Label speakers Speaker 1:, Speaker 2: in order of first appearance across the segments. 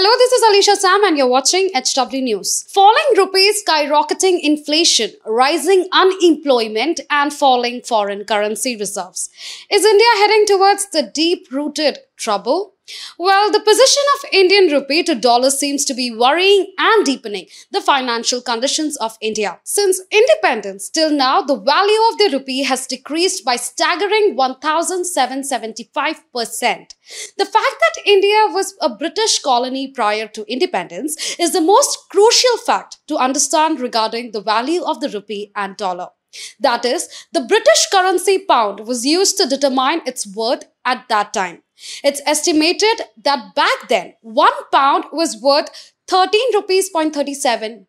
Speaker 1: Hello, this is Alicia Sam and you're watching HW News. Falling rupees, skyrocketing inflation, rising unemployment and falling foreign currency reserves. Is India heading towards the deep-rooted trouble? Well, the position of Indian rupee to dollar seems to be worrying and deepening the financial conditions of India. Since independence till now, the value of the rupee has decreased by staggering 1775%. The fact that India was a British colony prior to independence is the most crucial fact to understand regarding the value of the rupee and dollar. That is, the British currency pound was used to determine its worth at that time. It's estimated that back then, one pound was worth 13 rupees 37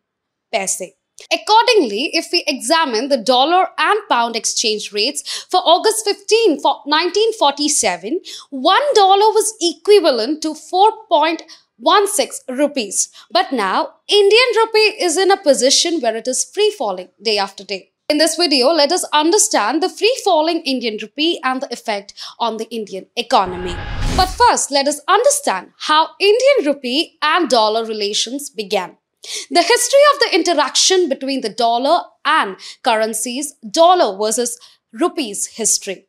Speaker 1: paise. Accordingly, if we examine the dollar and pound exchange rates for August 15, 1947, one dollar was equivalent to 4.16 rupees. But now, Indian rupee is in a position where it is free falling day after day. In this video, let us understand the free falling Indian rupee and the effect on the Indian economy. But first, let us understand how Indian rupee and dollar relations began. The history of the interaction between the dollar and currencies, dollar versus rupees history.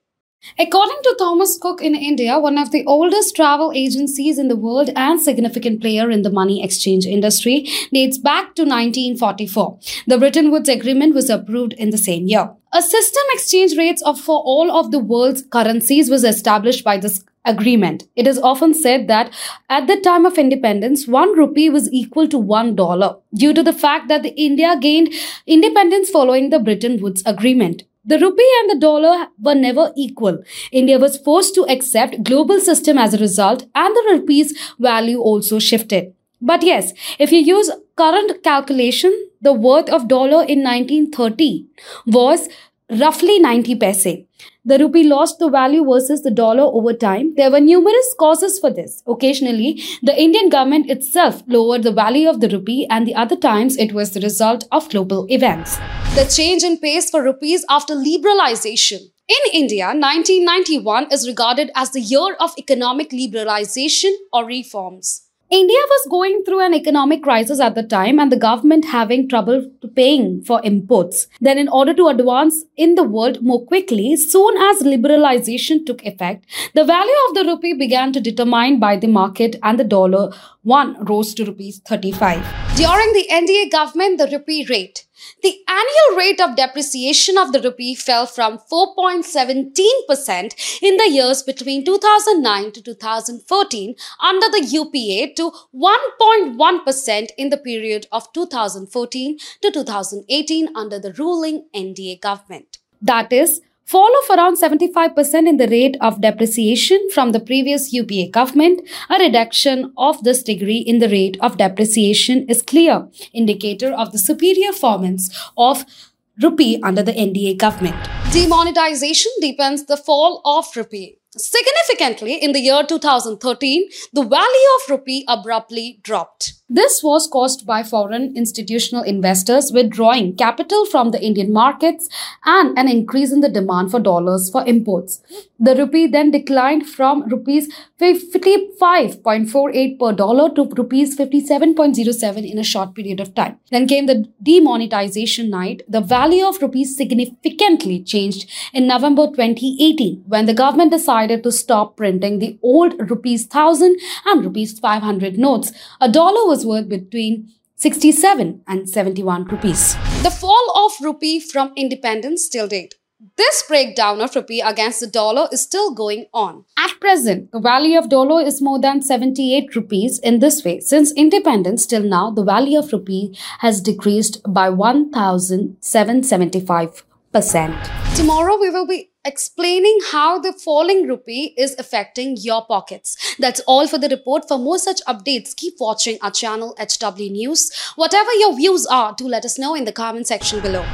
Speaker 1: According to Thomas Cook in India, one of the oldest travel agencies in the world and significant player in the money exchange industry, dates back to 1944. The Bretton Woods Agreement was approved in the same year. A system exchange rates of for all of the world's currencies was established by this agreement. It is often said that at the time of independence, one rupee was equal to one dollar due to the fact that the India gained independence following the Bretton Woods Agreement. The rupee and the dollar were never equal. India was forced to accept global system as a result and the rupee's value also shifted. But yes, if you use current calculation, the worth of dollar in 1930 was roughly 90 paise. The rupee lost the value versus the dollar over time. There were numerous causes for this. Occasionally, the Indian government itself lowered the value of the rupee and the other times it was the result of global events. The change in pace for rupees after liberalization. In India, 1991 is regarded as the year of economic liberalization or reforms. India was going through an economic crisis at the time and the government having trouble paying for imports. Then, in order to advance in the world more quickly, soon as liberalization took effect, the value of the rupee began to determine by the market and the dollar one rose to rupees 35. During the NDA government, the rupee rate the annual rate of depreciation of the rupee fell from 4.17% in the years between 2009 to 2014 under the UPA to 1.1% in the period of 2014 to 2018 under the ruling NDA government. That is, fall of around 75% in the rate of depreciation from the previous UPA government, a reduction of this degree in the rate of depreciation is clear indicator of the superior performance of rupee under the NDA government. Demonetization deepens the fall of rupee. Significantly, in the year 2013, the value of rupee abruptly dropped. This was caused by foreign institutional investors withdrawing capital from the Indian markets and an increase in the demand for dollars for imports. The rupee then declined from rupees 55.48 per dollar to rupees 57.07 in a short period of time. Then came the demonetization night. The value of rupees significantly changed in November 2018 when the government decided to stop printing the old rupees 1000 and rupees 500 notes. A dollar was worth between 67 and 71 rupees. The fall of rupee from independence till date. This breakdown of rupee against the dollar is still going on. At present, the value of dollar is more than 78 rupees in this way. Since independence till now, the value of rupee has decreased by 1,775%. Tomorrow we will be explaining how the falling rupee is affecting your pockets. That's all for the report. For more such updates, keep watching our channel HW News. Whatever your views are, do let us know in the comment section below.